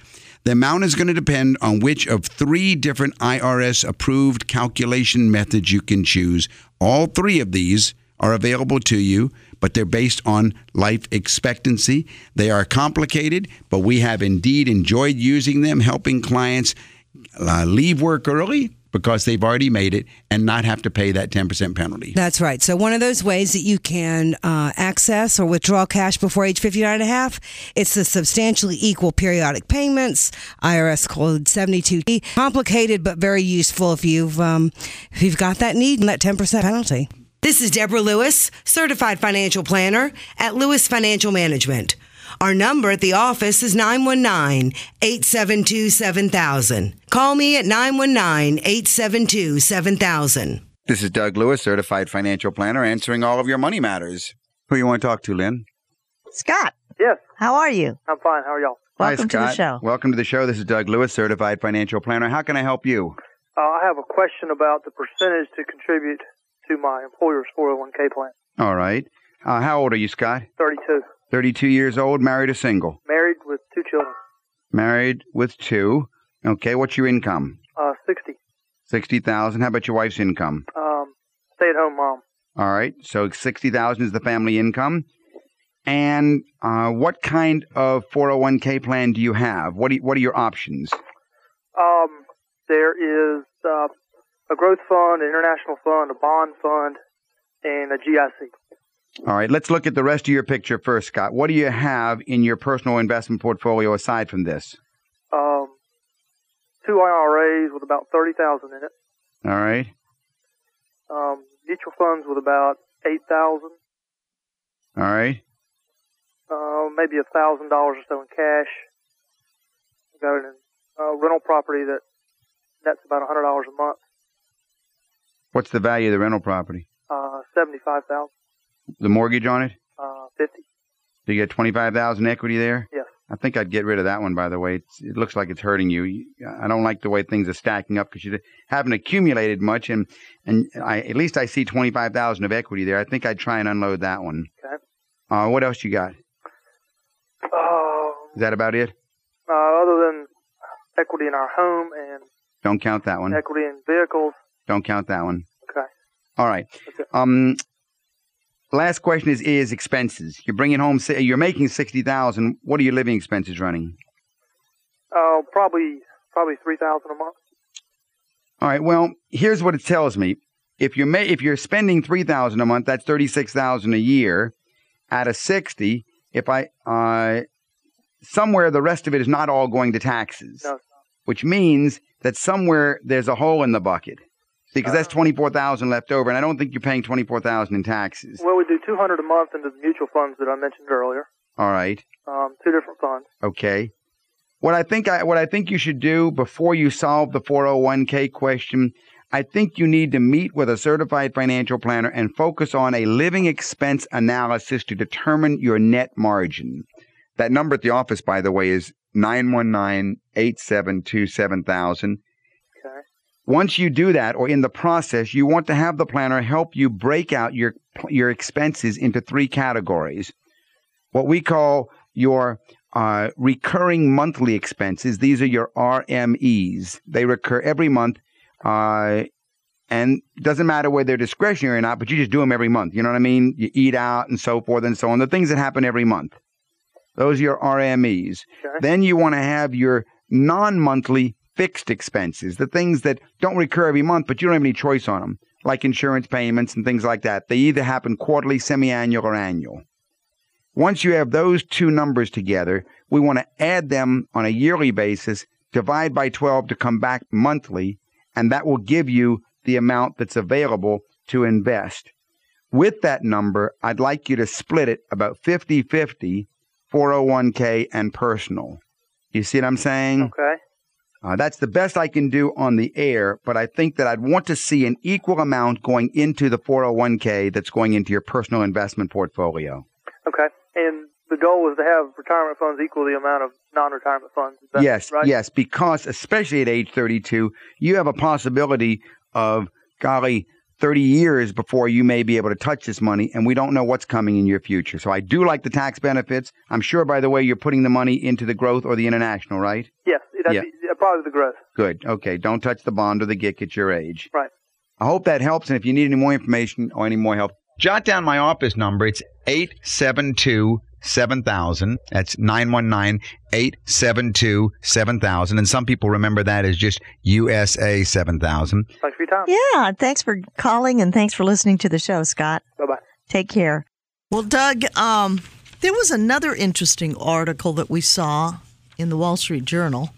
The amount is going to depend on which of three different IRS approved calculation methods you can choose. All three of these are available to you, but they're based on life expectancy. They are complicated, but we have indeed enjoyed using them, helping clients uh, leave work early because they've already made it and not have to pay that 10% penalty. That's right. So one of those ways that you can uh, access or withdraw cash before age 59 and a half, it's the substantially equal periodic payments, IRS code 72T. Complicated but very useful if you've um, if you've got that need and that 10% penalty. This is Deborah Lewis, certified financial planner at Lewis Financial Management. Our number at the office is 919 872 7000. Call me at 919 872 7000. This is Doug Lewis, certified financial planner, answering all of your money matters. Who you want to talk to, Lynn? Scott, Yes, how are you? I'm fine. How are y'all? Welcome Hi, to the show. Welcome to the show. This is Doug Lewis, certified financial planner. How can I help you? Uh, I have a question about the percentage to contribute to my employer's 401k plan. All right. Uh, how old are you, Scott? 32. 32 years old, married or single? Married with two children. Married with two. Okay, what's your income? Uh, 60. 60,000. How about your wife's income? Um, stay-at-home mom. All right. So 60,000 is the family income. And uh, what kind of 401k plan do you have? What, do you, what are your options? Um, there is uh, a growth fund, an international fund, a bond fund, and a GIC. All right, let's look at the rest of your picture first, Scott. What do you have in your personal investment portfolio aside from this? Um, two IRAs with about 30000 in it. All right. Um, mutual funds with about 8000 All right. uh, maybe a thousand dollars or so in cash. Got an uh, rental property that that's about a hundred dollars a month. What's the value of the rental property? Uh, seventy-five thousand. The mortgage on it? Uh, fifty. Do you get 25,000 equity there? Yes. I think I'd get rid of that one, by the way. It's, it looks like it's hurting you. I don't like the way things are stacking up because you haven't accumulated much, and and I, at least I see twenty five thousand of equity there. I think I'd try and unload that one. Okay. Uh, what else you got? Uh, Is that about it? uh, other than equity in our home and Don't count that one. equity in vehicles. Don't count that one. Okay. All right. Okay. Um, last question is is expenses. You're bringing home. You're making sixty thousand. What are your living expenses running? Uh, probably probably three thousand a month. All right. Well, here's what it tells me. If you're ma- if you're spending three thousand a month, that's thirty six thousand a year. Out of sixty, if I uh, somewhere the rest of it is not all going to taxes, No, which means that somewhere there's a hole in the bucket. Because that's Uh. twenty four thousand left over, and I don't think you're paying twenty four thousand in taxes. Well, we do two hundred a month into the mutual funds that I mentioned earlier. All right. Um, two different funds. Okay. What I think I what I think you should do before you solve the 401k question, I think you need to meet with a certified financial planner and focus on a living expense analysis to determine your net margin. That number at the office by the way is 919-872-7000. Okay. Once you do that or in the process, you want to have the planner help you break out your your expenses into three categories. What we call your uh, recurring monthly expenses. These are your RMEs. They recur every month, uh, and doesn't matter whether they're discretionary or not. But you just do them every month. You know what I mean? You eat out and so forth and so on. The things that happen every month. Those are your RMEs. Then you want to have your non-monthly fixed expenses, the things that don't recur every month, but you don't have any choice on them, like insurance payments and things like that. They either happen quarterly, semi-annual, or annual. Once you have those two numbers together, we want to add them on a yearly basis, divide by 12 to come back monthly, and that will give you the amount that's available to invest. With that number, I'd like you to split it about 50 50, 401k and personal. You see what I'm saying? Okay. Uh, that's the best I can do on the air, but I think that I'd want to see an equal amount going into the 401k that's going into your personal investment portfolio. Okay. And the goal is to have retirement funds equal the amount of non-retirement funds. Yes, right? yes, because especially at age 32, you have a possibility of, golly, 30 years before you may be able to touch this money, and we don't know what's coming in your future. So I do like the tax benefits. I'm sure, by the way, you're putting the money into the growth or the international, right? Yes. Yeah. The- probably the growth. Good. Okay. Don't touch the bond or the GIC at your age. Right. I hope that helps. And if you need any more information or any more help, jot down my office number. It's 872 7000. That's 919 872 7000. And some people remember that as just USA 7000. Thanks for your time. Yeah, thanks for calling and thanks for listening to the show, Scott. Bye bye. Take care. Well, Doug, um, there was another interesting article that we saw in the Wall Street Journal,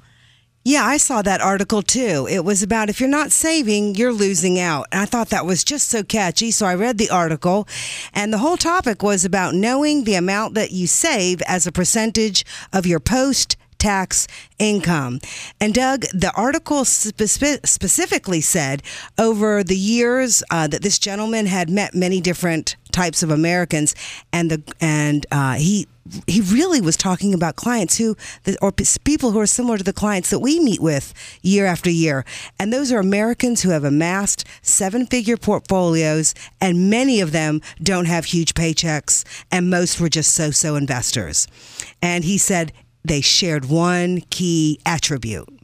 Yeah, I saw that article too. It was about if you're not saving, you're losing out. And I thought that was just so catchy. So I read the article, and the whole topic was about knowing the amount that you save as a percentage of your post tax income. And Doug, the article spe- specifically said over the years uh, that this gentleman had met many different types of Americans, and the and uh, he he really was talking about clients who or people who are similar to the clients that we meet with year after year and those are Americans who have amassed seven figure portfolios and many of them don't have huge paychecks and most were just so-so investors and he said they shared one key attribute.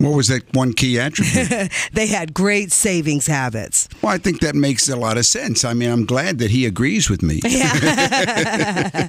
What was that one key attribute? they had great savings habits. Well, I think that makes a lot of sense. I mean, I'm glad that he agrees with me. Yeah.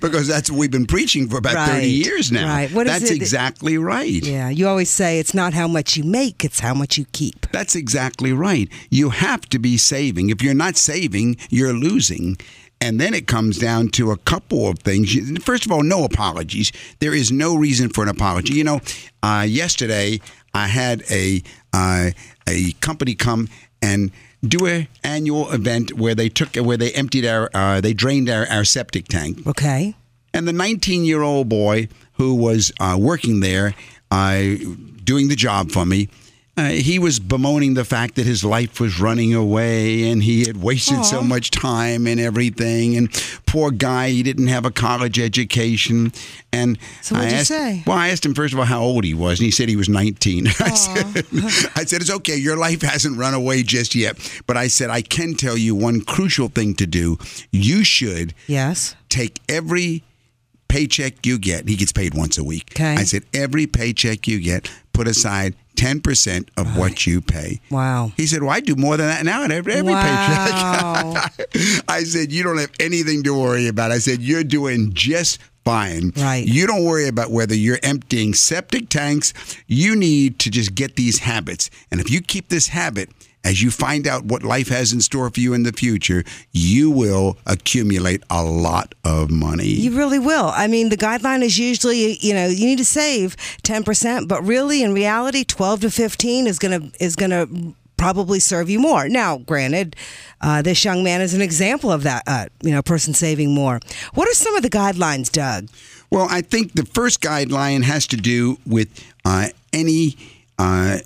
because that's what we've been preaching for about Right. 30 years now. Right. What that's exactly right. yeah, you always say it's not how much you make, it's how much you keep. That's exactly right. You have to be saving. If you're not saving, you're losing. And then it comes down to a couple of things. First of all, no apologies. There is no reason for an apology. You know, uh, yesterday I had a uh, a company come and do a annual event where they took where they emptied our uh, they drained our, our septic tank. Okay. And the 19 year old boy who was uh, working there, uh, doing the job for me, uh, he was bemoaning the fact that his life was running away and he had wasted so much time and everything. And poor guy, he didn't have a college education. And So what'd I you say? Well, I asked him first of all how old he was, and he said he was 19. I said, I said, it's okay. Your life hasn't run away just yet. But I said, I can tell you one crucial thing to do. You should Yes. take every paycheck you get. He gets paid once a week. Okay. I said every paycheck you get, put aside ten percent of what you pay. Wow. He said, "Well, I do more than that now at every, every Wow. paycheck." I said, "You don't have anything to worry about." I said, "You're doing just." Fine. Right. You don't worry about whether you're emptying septic tanks. You need to just get these habits. And if you keep this habit, as you find out what life has in store for you in the future, you will accumulate a lot of money. You really will. I mean, the guideline is usually, you know, you need to save 10%, but really in reality 12 to 15 is going to is going to probably serve you more. Now, granted, uh, this young man is an example of that, uh, you know, person saving more. What are some of the guidelines, Doug? Well, I think the first guideline has to do with uh, any uh,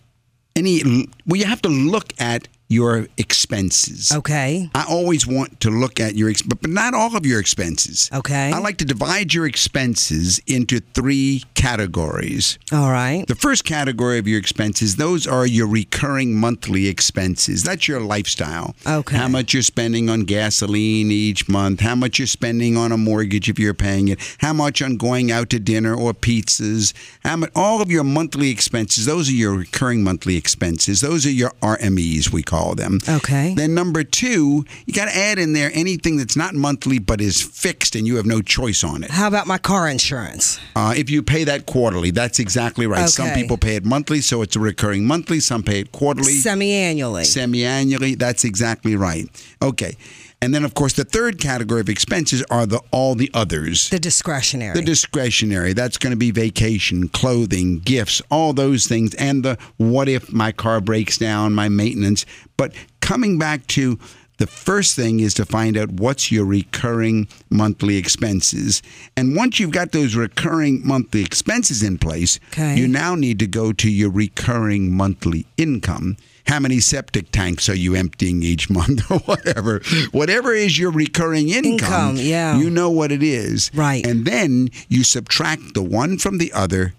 any. Well, you have to look at your expenses. Okay. I always want to look at your, but but not all of your expenses. Okay. I like to divide your expenses into three categories. All right. The first category of your expenses, those are your recurring monthly expenses. That's your lifestyle. Okay. How much you're spending on gasoline each month, how much you're spending on a mortgage if you're paying it, how much on going out to dinner or pizzas, how much, all of your monthly expenses, those are your recurring monthly expenses. Those are your RMEs, we call them. Okay. Then number two, you got to add in there anything that's not monthly but is fixed and you have no choice on it. How about my car insurance? Uh, if you pay that quarterly, that's exactly right. Some people pay it monthly, so it's a recurring monthly. Some pay it quarterly, Semi-annually. semi-annually. That's exactly right. Okay, and then of course the third category of expenses are the all the others. the discretionary. The discretionary, that's going to be vacation, clothing, gifts, all those things, and the what if my car breaks down, my maintenance. But coming back to the first thing is to find out what's your recurring monthly expenses. And once you've got those recurring monthly expenses in place, Okay. you now need to go to your recurring monthly income. How many septic tanks are you emptying each month or whatever? Whatever is your recurring Income, yeah. you know what it is. Right. And then you subtract the one from the other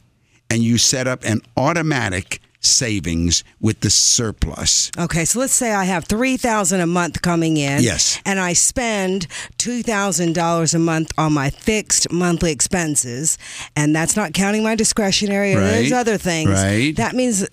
and you set up an automatic savings with the surplus. Okay, so let's say I have three thousand a month coming in. Yes. And I spend two thousand dollars a month on my fixed monthly expenses, and that's not counting my discretionary and those other things. right. That means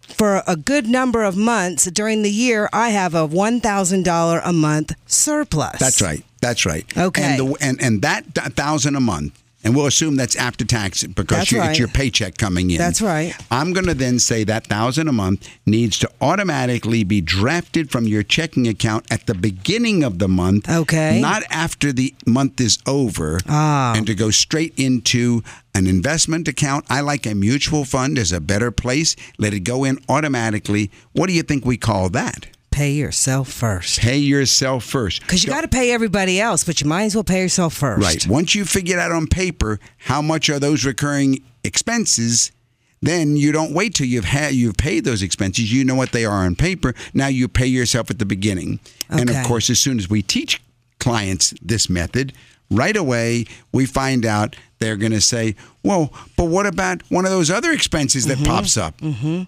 for a good number of months during the year, I have a one thousand dollar a month surplus. That's right. That's right. Okay. And the, and, and that thousand a month and we'll assume that's after tax because you- right. it's your paycheck coming in. That's right. I'm going to then say that thousand a month needs to automatically be drafted from your checking account at the beginning of the month. Okay. Not after the month is over. Ah. And to go straight into an investment account. I like a mutual fund as a better place. Let it go in automatically. What do you think we call that? Pay yourself first. Pay yourself first. Because you got to pay everybody else, but you might as well pay yourself first. Right. Once you figure out on paper how much are those recurring expenses, then you don't wait till you've had you've paid those expenses. You know what they are on paper. Now you pay yourself at the beginning. And of course, as soon as we teach clients this method, right away we find out they're going to say, "Well, but what about one of those other expenses that pops up?" Mm-hmm.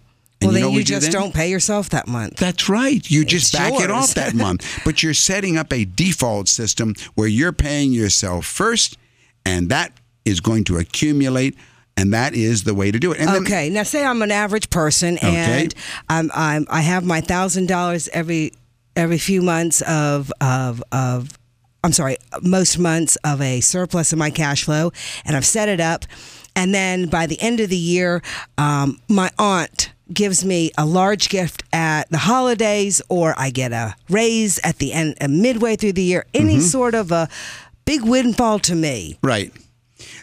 Well, then know what you do just then? don't pay yourself that month. That's right. You just It's back it off that month. But you're setting up a default system where you're paying yourself first, and that is going to accumulate, and that is the way to do it. And then- Okay, now say I'm an average person and I'm, I'm I have my thousand dollars every every few months of of of I'm sorry, most months of a surplus in my cash flow, and I've set it up, and then by the end of the year, um, my aunt gives me a large gift at the holidays, or I get a raise at the end, uh, midway through the year, any Mm-hmm. sort of a big windfall to me. Right.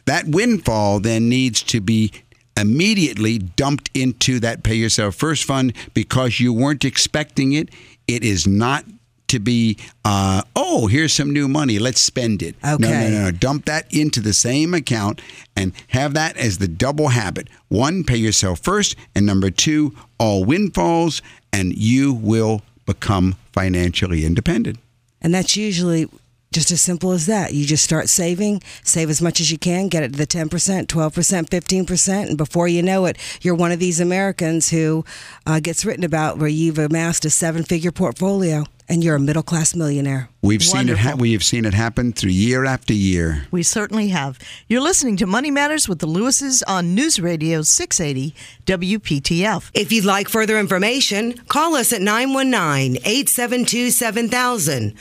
That windfall then needs to be immediately dumped into that pay yourself first fund because you weren't expecting it. It is not to be, uh, oh, here's some new money. Let's spend it. No, no, no, no. Dump that into the same account and have that as the double habit. One, pay yourself first. And number two, all windfalls, and you will become financially independent. And that's usually just as simple as that. You just start saving, save as much as you can, get it to the 10%, 12%, 15%. And before you know it, you're one of these Americans who uh, gets written about where you've amassed a seven figure portfolio and you're a middle class millionaire. We've seen it. Ha- we have seen it happen through year after year. We certainly have. You're listening to Money Matters with the Lewises on News Radio 680 WPTF. If you'd like further information, call us at 919 872 7000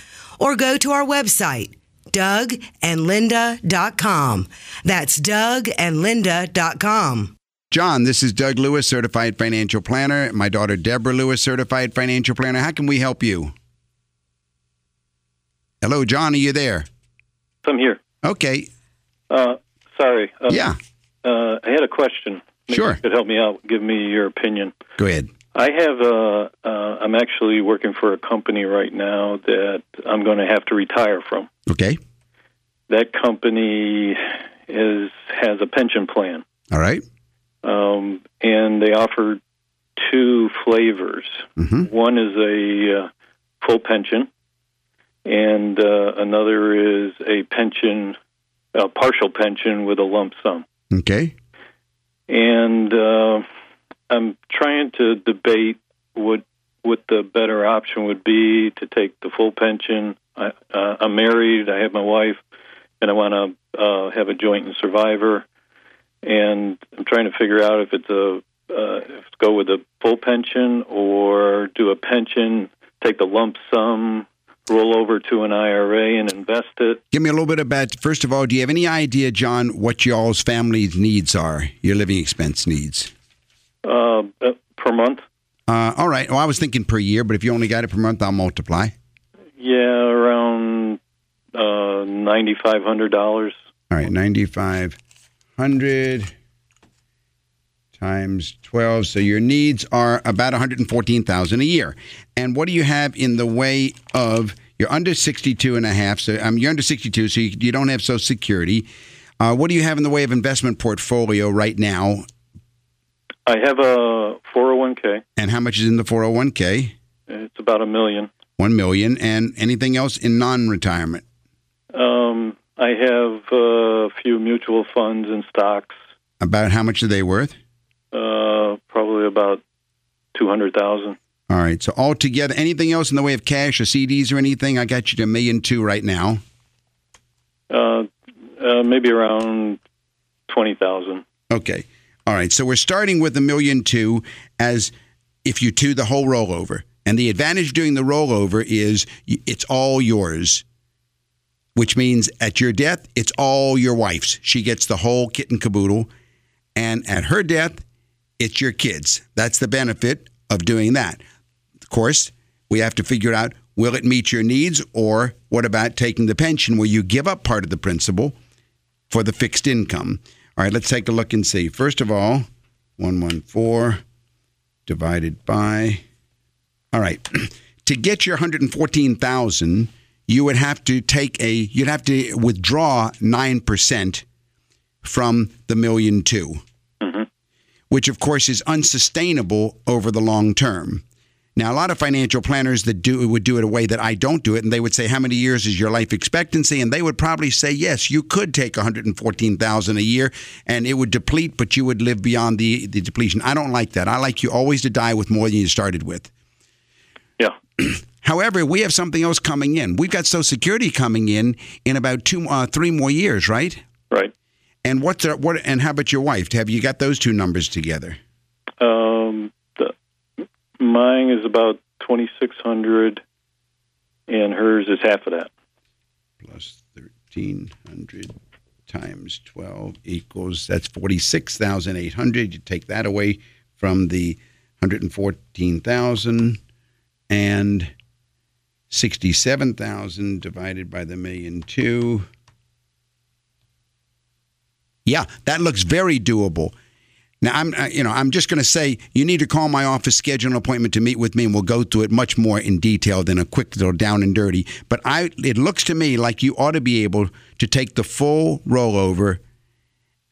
or go to our website, dougandlinda.com. That's dougandlinda.com. John, this is Doug Lewis, certified financial planner. My daughter Deborah Lewis, certified financial planner. How can we help you? Hello, John. Are you there? I'm here. Okay. Uh, sorry. Uh, Yeah. Uh, I had a question. Maybe Sure. You could help me out. Give me your opinion. Go ahead. I have. Uh, uh, I'm actually working for a company right now that I'm going to have to retire from. Okay. That company is has a pension plan, All right. um, and they offer two flavors. Mhm. One is a uh, full pension, and uh, another is a pension, a partial pension with a lump sum. Okay. and uh, I'm trying to debate what what the better option would be to take the full pension. I, uh, I'm married. I have my wife, and I want to uh, have a joint and survivor. And I'm trying to figure out if it's a uh, if go with a full pension or do a pension, take the lump sum, roll over to an IRA and invest it. Give me a little bit about, first of all, do you have any idea, John, what y'all's family's needs are, your living expense needs? Uh, per month. Uh, all right. Well, I was thinking per year, but if you only got it per month, I'll multiply. Yeah, around uh, ninety five hundred dollars. All right, 9,500 times 12. So your needs are about 114,000 a year. And what do you have in the way of, you're under 62 and a half, so um, you're under 62, so you, you don't have Social Security. Uh, what do you have in the way of investment portfolio right now? I have a four hundred one k. And how much is in the 401k? It's about a million. 1 million. And anything else in non-retirement? Um, I have a few mutual funds and stocks. About how much are they worth? Uh, probably about two hundred thousand. All right. So altogether, anything else in the way of cash or CDs or anything? I got you to a million two right now. Uh, uh, maybe around twenty thousand. Okay. All right. So we're starting with a million two as if you do the whole rollover. And the advantage doing the rollover is it's all yours. which means at your death, it's all your wife's. She gets the whole kit and caboodle. And at her death, it's your kids. That's the benefit of doing that. Of course, we have to figure out will it meet your needs or what about taking the pension where you give up part of the principal for the fixed income? All right, let's take a look and see. First of all, 114 divided by All right. to get your 114,000, you would have to take a you'd have to withdraw 9% from the million 2 mm-hmm. which of course is unsustainable over the long term. Now, a lot of financial planners that do would do it a way that I don't do it, and they would say, "How many years is your life expectancy?" And they would probably say, "Yes, you could take one hundred and fourteen thousand a year, and it would deplete, but you would live beyond the the depletion." I don't like that. I like you always to die with more than you started with. Yeah. However, we have something else coming in. We've got Social Security coming in in about two, uh, three more years, right? Right. And what's the, what? And how about your wife? Have you got those two numbers together? Mine is about twenty six hundred, and hers is half of that. Plus thirteen hundred times twelve equals that's forty six thousand eight hundred. You take that away from the hundred and fourteen thousand, and sixty seven thousand divided by the million two. Yeah, that looks very doable. Now I'm, uh, you know, I'm just going to say you need to call my office, schedule an appointment to meet with me, and we'll go through it much more in detail than a quick little down and dirty. But I, it looks to me like you ought to be able to take the full rollover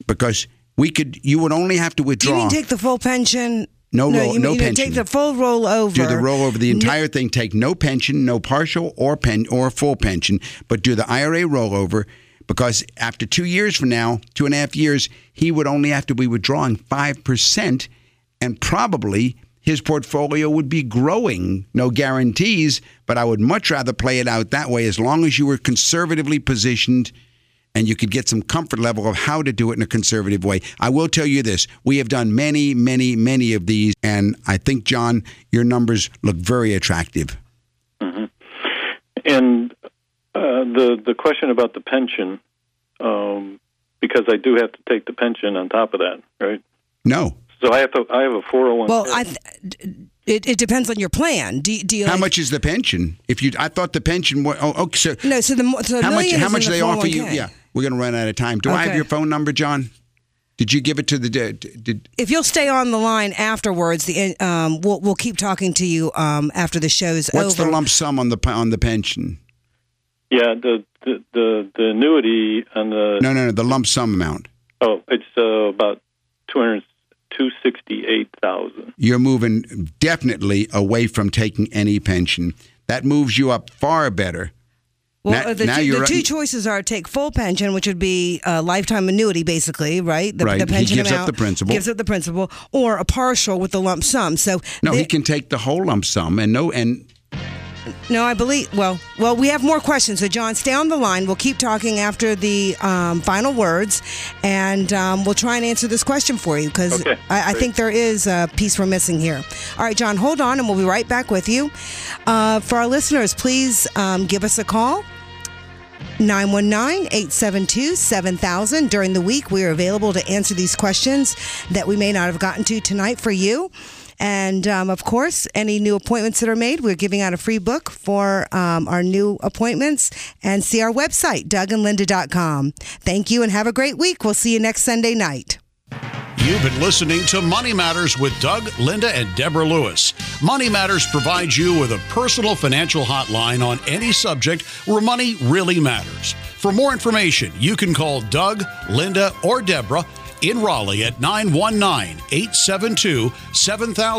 because we could. You would only have to withdraw. Do you mean take the full pension? No roll- you no mean pension. Take the full rollover. do the rollover the entire thing. Take no pension, no partial or pen or full pension, but do the IRA rollover because after two years from now, two and a half years, he would only have to be withdrawing five percent, and probably his portfolio would be growing. No guarantees, but I would much rather play it out that way as long as you were conservatively positioned and you could get some comfort level of how to do it in a conservative way. I will tell you this we have done many, many, many of these, and I think, John, your numbers look very attractive. Mm-hmm. And uh, the the question about the pension, um, because I do have to take the pension on top of that, right? No. So I have to. I have a four hundred one. Well, I. Th- it, it depends on your plan. Do, do you How like- much is the pension? If you, I thought the pension. was Oh, okay. So No, so the so the how much? million How is much in the they offer you? Yeah, we're going to run out of time. Do I have your phone number, John? Did you give it to the? Did, did If you'll stay on the line afterwards, the um, we'll we'll keep talking to you um, after the show's what's over. What's the lump sum on the on the pension? Yeah, the, the the the annuity on the No, no, no. The lump sum amount. oh, it's uh, about two hundred two sixty eight thousand. you're moving definitely away from taking any pension. That moves you up far better. Well, Now- uh, the, now two, you're the right- two choices are take full pension, which would be a lifetime annuity, basically, right? The, Right. the He pension gives up the principal. Gives up the principal, or a partial with the lump sum. So No, the- he can take the whole lump sum and no and No, I believe. Well, well, we have more questions. So, John, stay on the line. We'll keep talking after the um, final words, and um, we'll try and answer this question for you because Okay, I, I think there is a piece we're missing here. All right, John, hold on, and we'll be right back with you. Uh, for our listeners, please um, give us a call. 919-872-7000 during the week we are available to answer these questions that we may not have gotten to tonight for you and um, of course any new appointments that are made we're giving out a free book for um, our new appointments and see our website dougandlinda.com thank you and have a great week we'll see you next sunday night You've been listening to Money Matters with Doug, Linda, and Deborah Lewis. Money Matters provides you with a personal financial hotline on any subject where money really matters. For more information, you can call Doug, Linda, or Deborah in Raleigh at 919 872 7000.